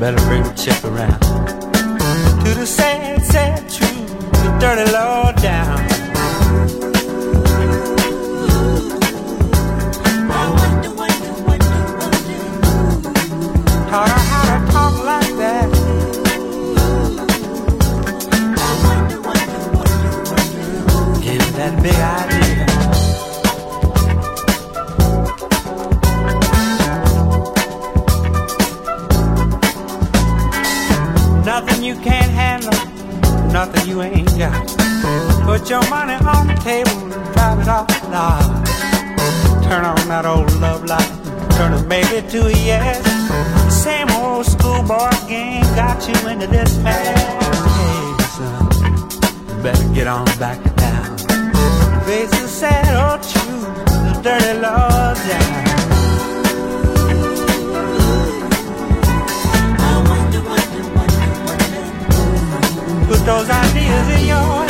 Better bring the check around. To the sad, sad truth, the dirty law down. Taught her how to talk like that. Gave her that big idea. Your money on the table and drive it off the lot. Turn on that old love light, turn a maybe to a yes. Same old schoolboy game got you into this mess. Hey, son, better get on back to town. Face the sad old truth, the dirty law down. Put those ideas in your head.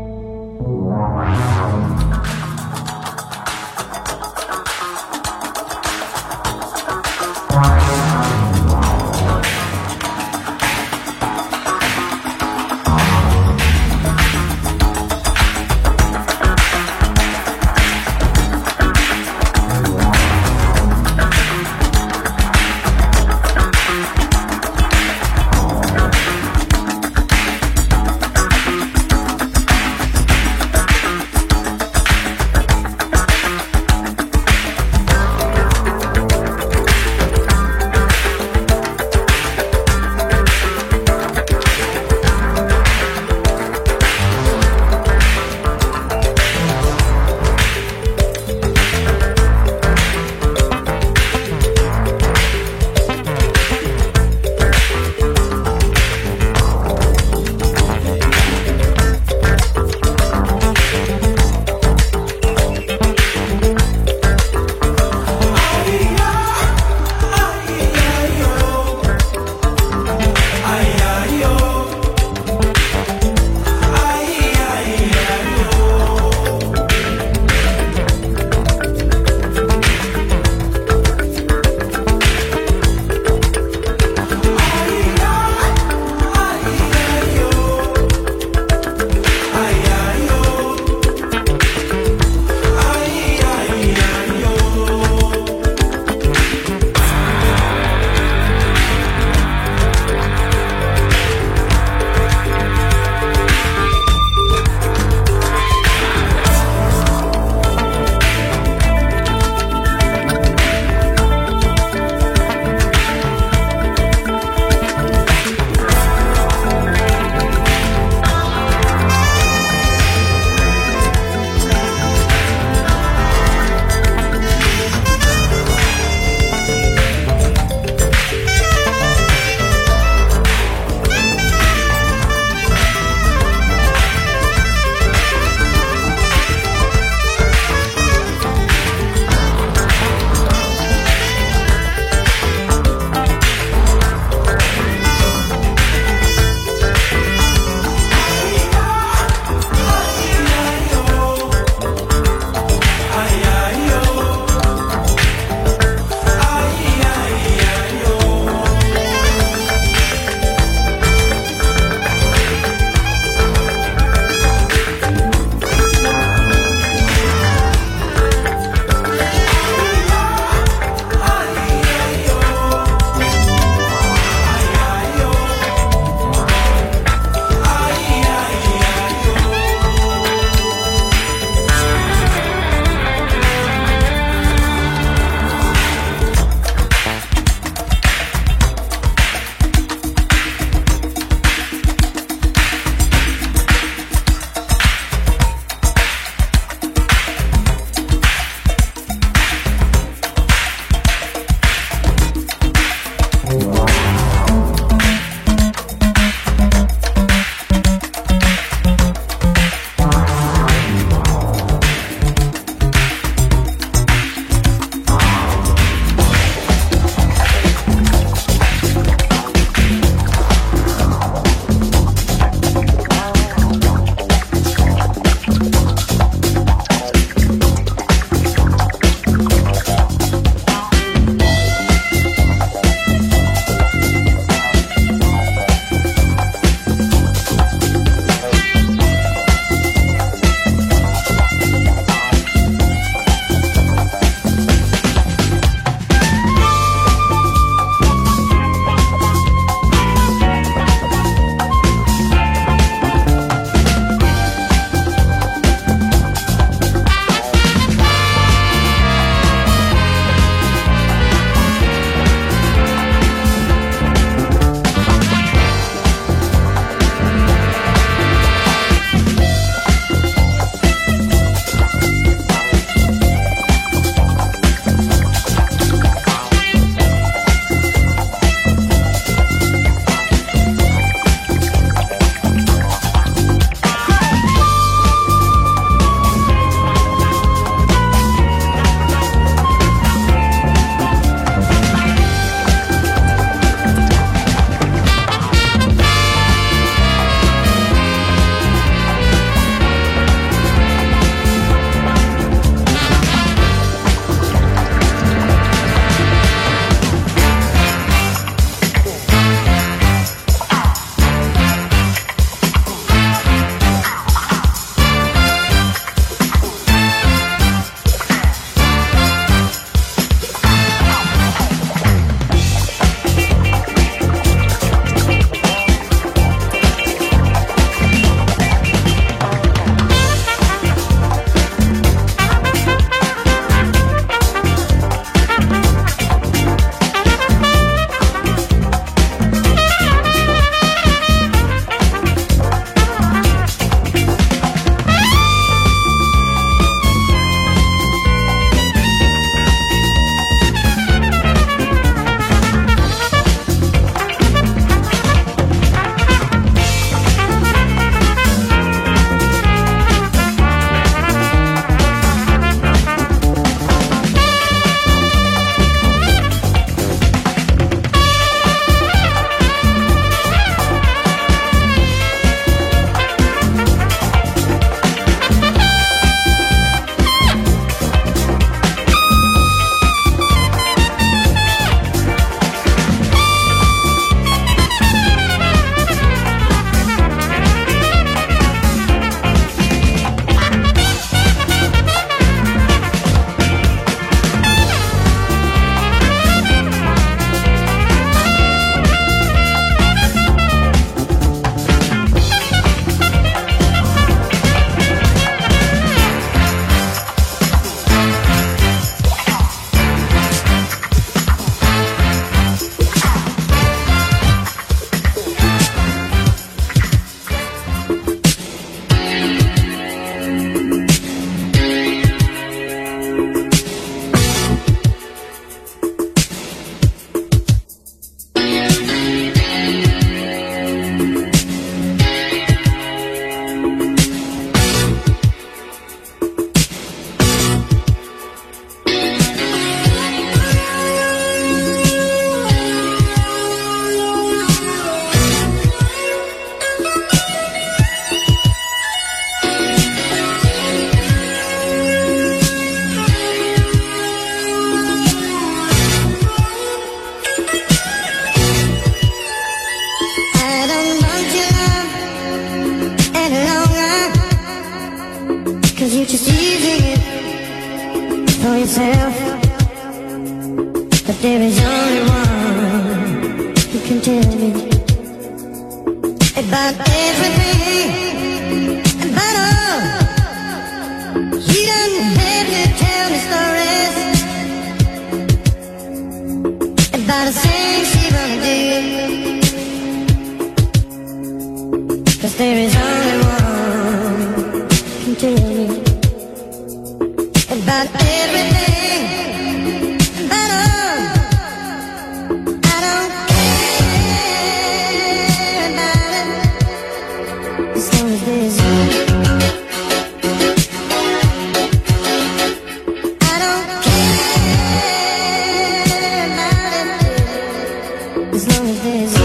It